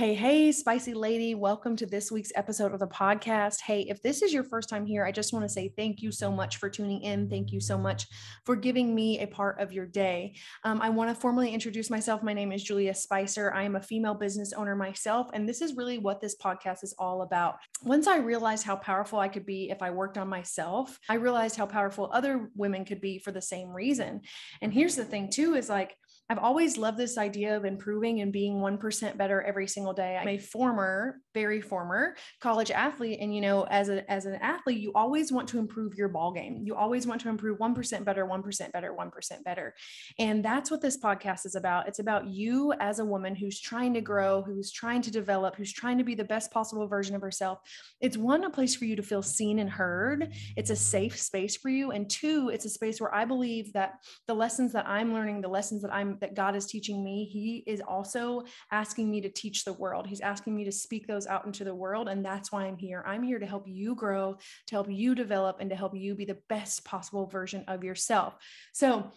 Hey, hey, spicy lady, welcome to this week's episode of the podcast. Hey, if this is your first time here, I just want to say thank you so much for tuning in. Thank you so much for giving me a part of your day. Um, I want to formally introduce myself. My name is Julia Spicer. I am a female business owner myself, and this is really what this podcast is all about. Once I realized how powerful I could be if I worked on myself, I realized how powerful other women could be for the same reason. And here's the thing, too, is like, I've always loved this idea of improving and being 1% better every single day. I'm a former, very former college athlete. And, you know, as a, as an athlete, you always want to improve your ball game. You always want to improve 1% better, 1% better, 1% better. And that's what this podcast is about. It's about you as a woman who's trying to grow, who's trying to develop, who's trying to be the best possible version of herself. It's one, a place for you to feel seen and heard. It's a safe space for you. And two, it's a space where I believe that the lessons that I'm learning, the lessons that I'm that God is teaching me, He is also asking me to teach the world. He's asking me to speak those out into the world. And that's why I'm here. I'm here to help you grow, to help you develop, and to help you be the best possible version of yourself. So,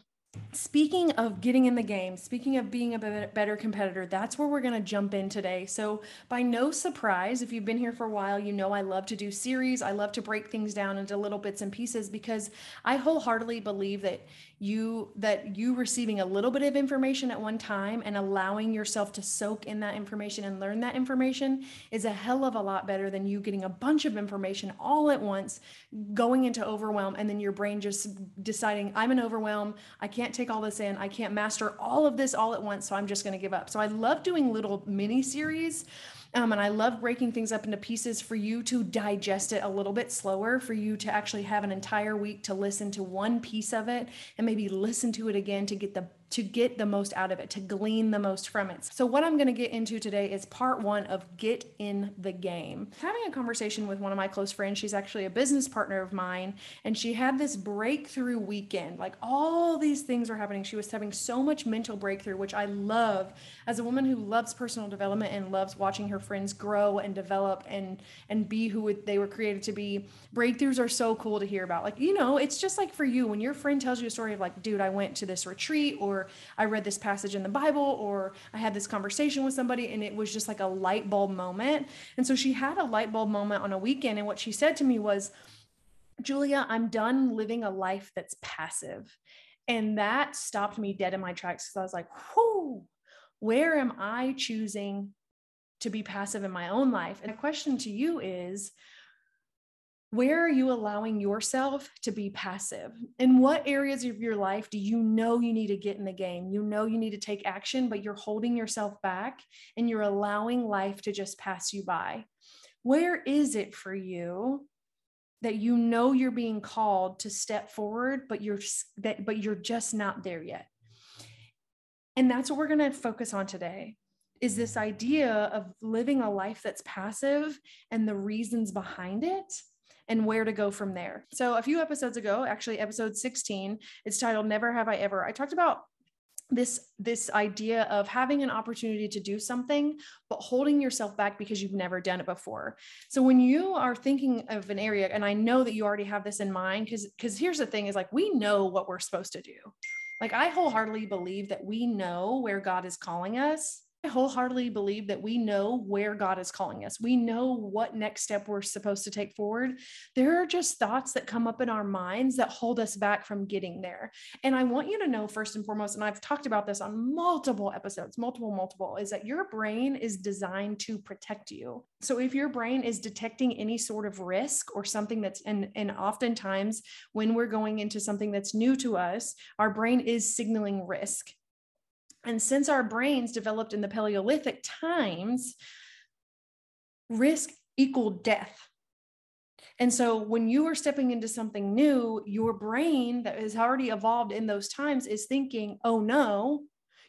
Speaking of getting in the game, speaking of being a better competitor, that's where we're going to jump in today. So, by no surprise, if you've been here for a while, you know I love to do series. I love to break things down into little bits and pieces because I wholeheartedly believe that you that you receiving a little bit of information at one time and allowing yourself to soak in that information and learn that information is a hell of a lot better than you getting a bunch of information all at once going into overwhelm and then your brain just deciding i'm an overwhelm. I can't take all this in. I can't master all of this all at once so i'm just going to give up. So i love doing little mini series um, and I love breaking things up into pieces for you to digest it a little bit slower, for you to actually have an entire week to listen to one piece of it and maybe listen to it again to get the to get the most out of it, to glean the most from it. So, what I'm going to get into today is part one of Get in the Game. Having a conversation with one of my close friends, she's actually a business partner of mine, and she had this breakthrough weekend. Like all these things were happening. She was having so much mental breakthrough, which I love as a woman who loves personal development and loves watching her friends grow and develop and and be who they were created to be. Breakthroughs are so cool to hear about. Like, you know, it's just like for you when your friend tells you a story of like, dude, I went to this retreat or I read this passage in the Bible or I had this conversation with somebody and it was just like a light bulb moment. And so she had a light bulb moment on a weekend. And what she said to me was, Julia, I'm done living a life that's passive. And that stopped me dead in my tracks because I was like, whoo, where am I choosing to be passive in my own life? And the question to you is, where are you allowing yourself to be passive? In what areas of your life do you know you need to get in the game? You know you need to take action, but you're holding yourself back and you're allowing life to just pass you by. Where is it for you that you know you're being called to step forward, but you're that but you're just not there yet? And that's what we're going to focus on today is this idea of living a life that's passive and the reasons behind it and where to go from there. So, a few episodes ago, actually, episode 16, it's titled Never Have I Ever. I talked about this this idea of having an opportunity to do something but holding yourself back because you've never done it before so when you are thinking of an area and i know that you already have this in mind because because here's the thing is like we know what we're supposed to do like i wholeheartedly believe that we know where god is calling us wholeheartedly believe that we know where God is calling us. We know what next step we're supposed to take forward. There are just thoughts that come up in our minds that hold us back from getting there. And I want you to know, first and foremost, and I've talked about this on multiple episodes, multiple, multiple, is that your brain is designed to protect you. So if your brain is detecting any sort of risk or something that's, and, and oftentimes when we're going into something that's new to us, our brain is signaling risk. And since our brains developed in the Paleolithic times, risk equaled death. And so when you are stepping into something new, your brain that has already evolved in those times is thinking, oh no,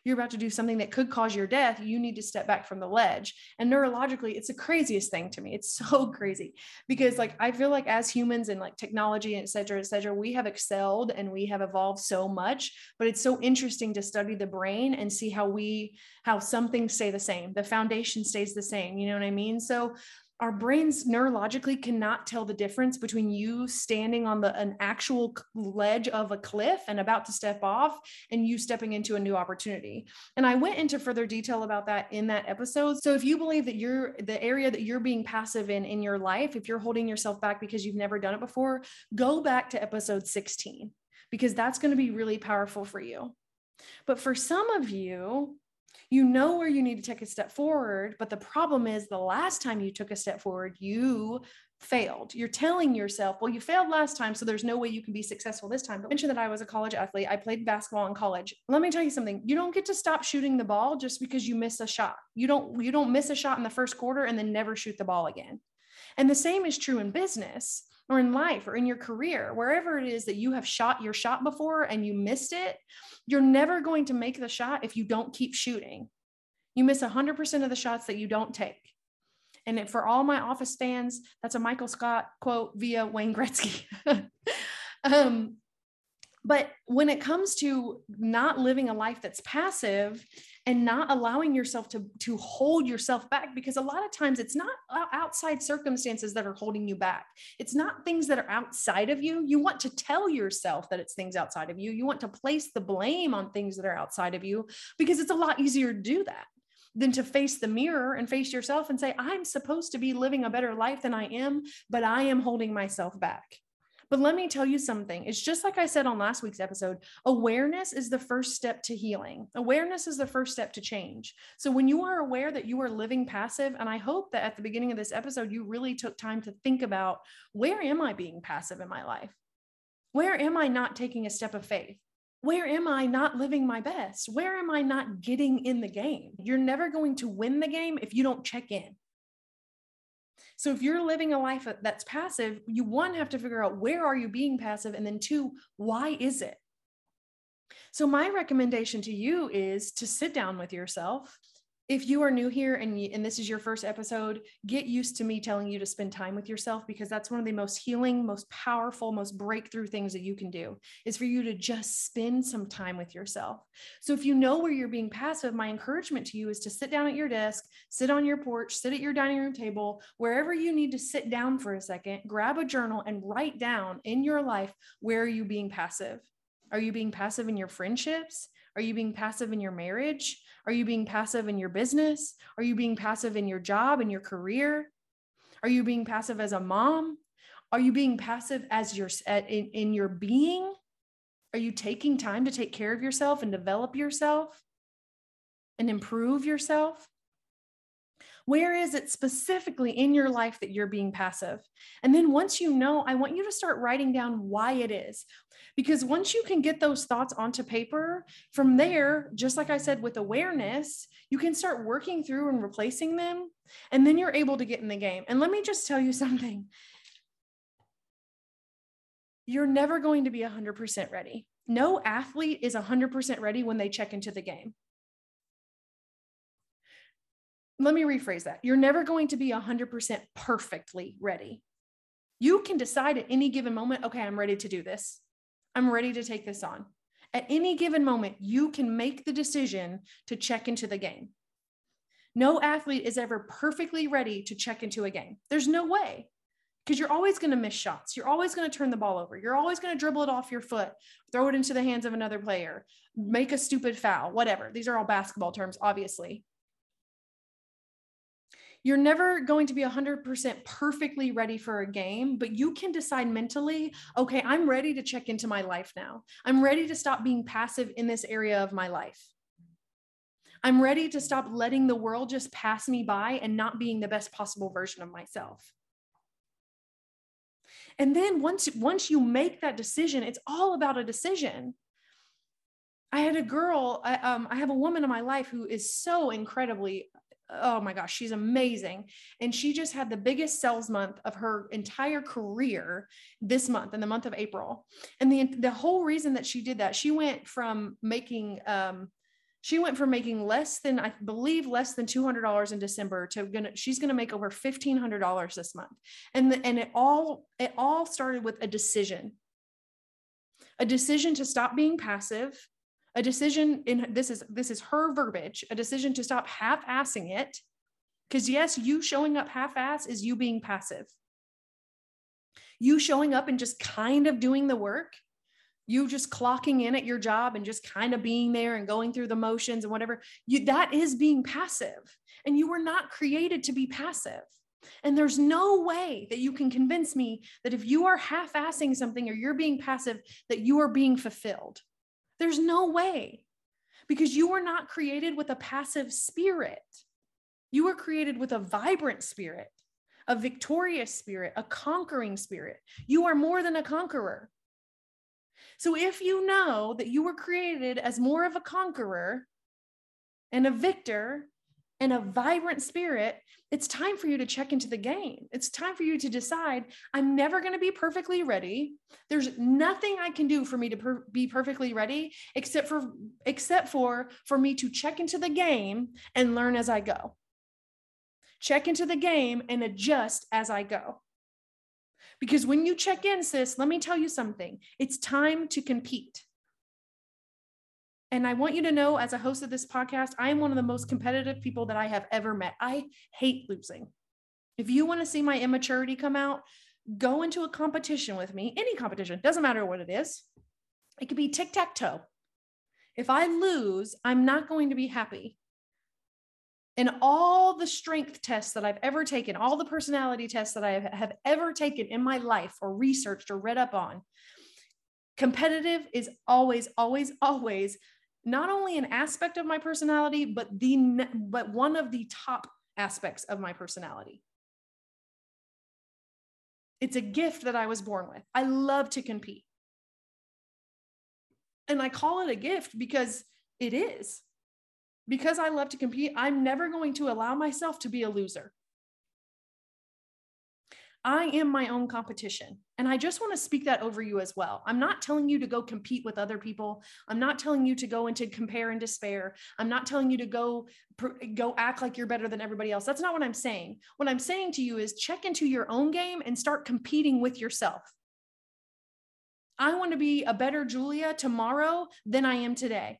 you're about to do something that could cause your death, you need to step back from the ledge. And neurologically, it's the craziest thing to me. It's so crazy because, like, I feel like as humans and like technology et cetera, et cetera, we have excelled and we have evolved so much. But it's so interesting to study the brain and see how we, how some things stay the same. The foundation stays the same. You know what I mean? So, our brains neurologically cannot tell the difference between you standing on the an actual ledge of a cliff and about to step off and you stepping into a new opportunity. And i went into further detail about that in that episode. So if you believe that you're the area that you're being passive in in your life if you're holding yourself back because you've never done it before go back to episode 16 because that's going to be really powerful for you. But for some of you you know where you need to take a step forward but the problem is the last time you took a step forward you failed. You're telling yourself well you failed last time so there's no way you can be successful this time. But mention that i was a college athlete. I played basketball in college. Let me tell you something. You don't get to stop shooting the ball just because you miss a shot. You don't you don't miss a shot in the first quarter and then never shoot the ball again. And the same is true in business or in life or in your career, wherever it is that you have shot your shot before and you missed it, you're never going to make the shot if you don't keep shooting. You miss 100% of the shots that you don't take. And for all my office fans, that's a Michael Scott quote via Wayne Gretzky. um, but when it comes to not living a life that's passive, and not allowing yourself to to hold yourself back because a lot of times it's not uh, outside circumstances that are holding you back. It's not things that are outside of you. You want to tell yourself that it's things outside of you. You want to place the blame on things that are outside of you because it's a lot easier to do that than to face the mirror and face yourself and say i'm supposed to be living a better life than i am but i am holding myself back but let me tell you something. It's just like I said on last week's episode awareness is the first step to healing. Awareness is the first step to change. So when you are aware that you are living passive, and I hope that at the beginning of this episode, you really took time to think about where am I being passive in my life? Where am I not taking a step of faith? Where am I not living my best? Where am I not getting in the game? You're never going to win the game if you don't check in. So if you're living a life uh, that's passive, you one have to figure out where are you being passive and then two, why is it? So my recommendation to you is to sit down with yourself if you are new here and, you, and this is your first episode, get used to me telling you to spend time with yourself because that's one of the most healing, most powerful, most breakthrough things that you can do is for you to just spend some time with yourself. So if you know where you're being passive, my encouragement to you is to sit down at your desk, sit on your porch, sit at your dining room table, wherever you need to sit down for a second, grab a journal and write down in your life where are you being passive? Are you being passive in your friendships? Are you being passive in your marriage? Are you being passive in your business? Are you being passive in your job and your career? Are you being passive as a mom? Are you being passive as your in, in your being? Are you taking time to take care of yourself and develop yourself and improve yourself? Where is it specifically in your life that you're being passive? And then once you know, I want you to start writing down why it is. Because once you can get those thoughts onto paper, from there, just like I said with awareness, you can start working through and replacing them. And then you're able to get in the game. And let me just tell you something you're never going to be 100% ready. No athlete is 100% ready when they check into the game let me rephrase that. You're never going to be 100% perfectly ready. You can decide at any given moment, okay, I'm ready to do this. I'm ready to take this on. At any given moment, you can make the decision to check into the game. No athlete is ever perfectly ready to check into a game. There's no way because you're always going to miss shots. You're always going to turn the ball over. You're always going to dribble it off your foot, throw it into the hands of another player, make a stupid foul, whatever. These are all basketball terms, obviously you're never going to be 100% perfectly ready for a game, but you can decide mentally, okay, I'm ready to check into my life now. I'm ready to stop being passive in this area of my life. I'm ready to stop letting the world just pass me by and not being the best possible version of myself. And then once once you make that decision, it's all about a decision. I had a girl, I, um, I have a woman in my life who is so incredibly oh my gosh, she's amazing. And she just had the biggest sales month of her entire career this month, in the month of April. And the, the whole reason that she did that, she went from making, um, she went from making less than I believe less than two hundred dollars in December to gonna she's gonna make over fifteen hundred dollars this month, and the, and it all it all started with a decision, a decision to stop being passive, a decision in this is this is her verbiage a decision to stop half-assing it Because, yes, you showing up half ass is you being passive. You showing up and just kind of doing the work, you just clocking in at your job and just kind of being there and going through the motions and whatever, you, that is being passive. And you were not created to be passive. And there's no way that you can convince me that if you are half assing something or you're being passive, that you are being fulfilled. There's no way because you were not created with a passive spirit. You were created with a vibrant spirit, a victorious spirit, a conquering spirit. You are more than a conqueror. So if you know that you were created as more of a conqueror and a victor, and a vibrant spirit, it's time for you to check into the game. It's time for you to decide I'm never going to be perfectly ready. There's nothing I can do for me to per- be perfectly ready except for except for for me to check into the game and learn as I go. Check into the game and adjust as I go. Because when you check in, sis, let me tell you something. It's time to compete. And I want you to know, as a host of this podcast, I am one of the most competitive people that I have ever met. I hate losing. If you want to see my immaturity come out, go into a competition with me, any competition, doesn't matter what it is. It could be tic tac toe. If I lose, I'm not going to be happy. And all the strength tests that I've ever taken, all the personality tests that I have ever taken in my life or researched or read up on, competitive is always, always, always not only an aspect of my personality, but the but one of the top aspects of my personality. It's a gift that I was born with. I love to compete. And I call it a gift because it is. Because I love to compete, I'm never going to allow myself to be a loser. I am my own competition. And I just want to speak that over you as well. I'm not telling you to go compete with other people. I'm not telling you to go into compare and despair. I'm not telling you to go go act like you're better than everybody else. That's not what I'm saying. What I'm saying to you is check into your own game and start competing with yourself. I want to be a better Julia tomorrow than I am today.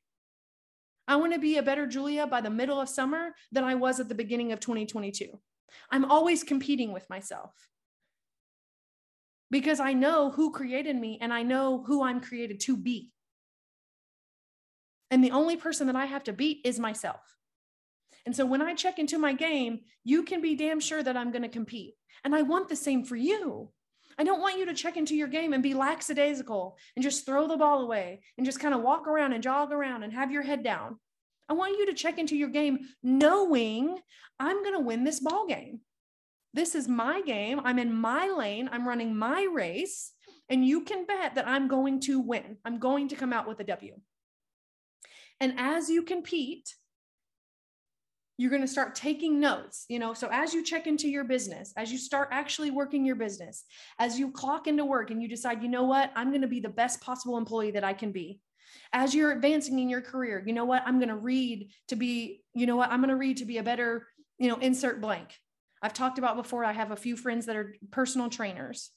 I want to be a better Julia by the middle of summer than I was at the beginning of 2022. I'm always competing with myself because I know who created me and I know who I'm created to be. And the only person that I have to beat is myself. And so when I check into my game, you can be damn sure that I'm going to compete. And I want the same for you. I don't want you to check into your game and be lackadaisical and just throw the ball away and just kind of walk around and jog around and have your head down. I want you to check into your game knowing I'm going to win this ball game. This is my game. I'm in my lane. I'm running my race. And you can bet that I'm going to win. I'm going to come out with a W. And as you compete, you're going to start taking notes you know so as you check into your business as you start actually working your business as you clock into work and you decide you know what i'm going to be the best possible employee that i can be as you're advancing in your career you know what i'm going to read to be you know what i'm going to read to be a better you know insert blank I've talked about before, I have a few friends that are personal trainers.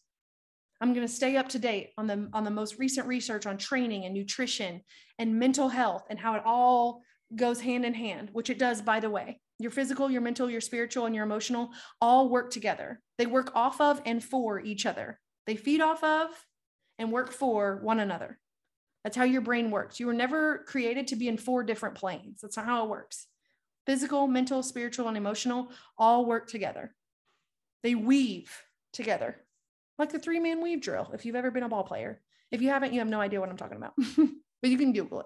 I'm going to stay up to date on the on the most recent research on training and nutrition and mental health and how it all goes hand in hand, which it does by the way. Your physical, your mental, your spiritual and your emotional all work together. They work off of and for each other. They feed off of and work for one another. That's how your brain works. You were never created to be in four different planes. That's not how it works physical, mental, spiritual, and emotional all work together. They weave together like the three man weave drill. If you've ever been a ball player, if you haven't, you have no idea what I'm talking about, but you can Google it.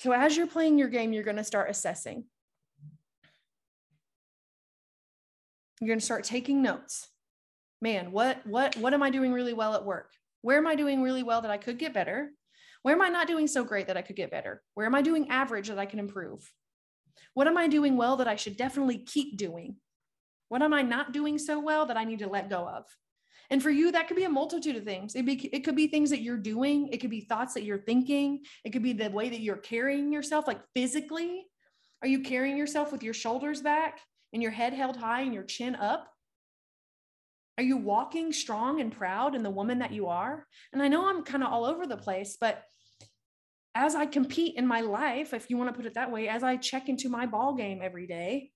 So as you're playing your game, you're going to start assessing. You're going to start taking notes. Man, what what what am I doing really well at work? Where am I doing really well that I could get better? Where am I not doing so great that I could get better? Where am I doing average that I can improve? What am I doing well that I should definitely keep doing? What am I not doing so well that I need to let go of? And for you, that could be a multitude of things. It, be, it could be things that you're doing. It could be thoughts that you're thinking. It could be the way that you're carrying yourself, like physically. Are you carrying yourself with your shoulders back and your head held high and your chin up? Are you walking strong and proud in the woman that you are? And I know I'm kind of all over the place, but as I compete in my life, if you want to put it that way, as I check into my ball game every day,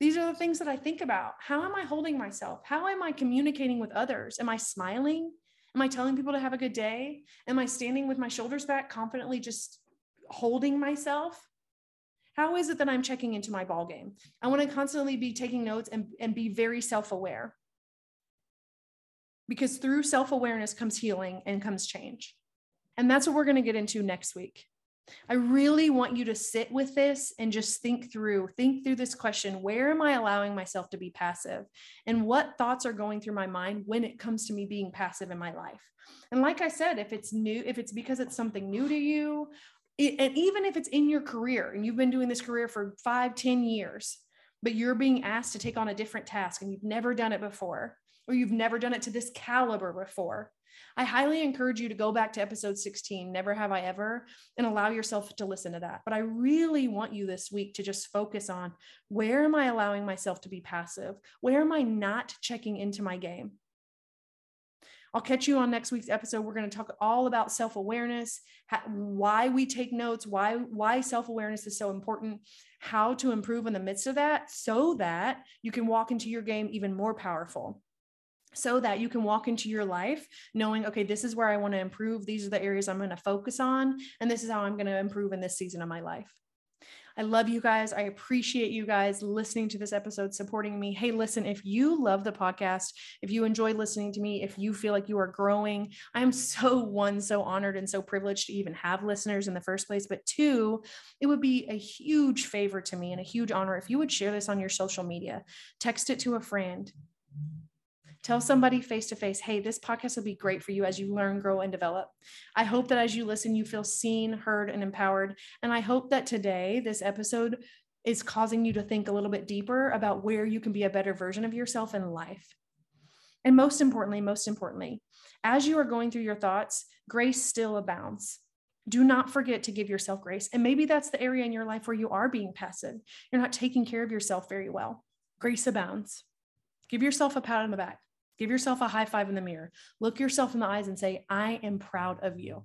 these are the things that I think about. How am I holding myself? How am I communicating with others? Am I smiling? Am I telling people to have a good day? Am I standing with my shoulders back, confidently just holding myself? How is it that I'm checking into my ball game? I want to constantly be taking notes and, and be very self-aware. Because through self-awareness comes healing and comes change. And that's what we're going to get into next week. I really want you to sit with this and just think through, think through this question where am I allowing myself to be passive? And what thoughts are going through my mind when it comes to me being passive in my life? And like I said, if it's new, if it's because it's something new to you, it, and even if it's in your career and you've been doing this career for five, ten years, but you're being asked to take on a different task and you've never done it before, or you've never done it to this caliber before, I highly encourage you to go back to episode 16, Never Have I Ever, and allow yourself to listen to that. But I really want you this week to just focus on where am I allowing myself to be passive? Where am I not checking into my game? I'll catch you on next week's episode. We're going to talk all about self-awareness, why we take notes, why why self-awareness is so important, how to improve in the midst of that so that you can walk into your game even more powerful so that you can walk into your life knowing, okay, this is where I want to improve. These are the areas I'm going to focus on. And this is how I'm going to improve in this season of my life. I love you guys. I appreciate you guys listening to this episode, supporting me. Hey, listen, if you love the podcast, if you enjoy listening to me, if you feel like you are growing, I am so one, so honored and so privileged to even have listeners in the first place. But two, it would be a huge favor to me and a huge honor if you would share this on your social media, text it to a friend, Tell somebody face to face, hey, this podcast will be great for you as you learn, grow, and develop. I hope that as you listen, you feel seen, heard, and empowered. And I hope that today, this episode is causing you to think a little bit deeper about where you can be a better version of yourself in life. And most importantly, most importantly, as you are going through your thoughts, grace still abounds. Do not forget to give yourself grace. And maybe that's the area in your life where you are being passive. You're not taking care of yourself very well. Grace abounds. Give yourself a pat on the back. Give yourself a high five in the mirror. Look yourself in the eyes and say, I am proud of you.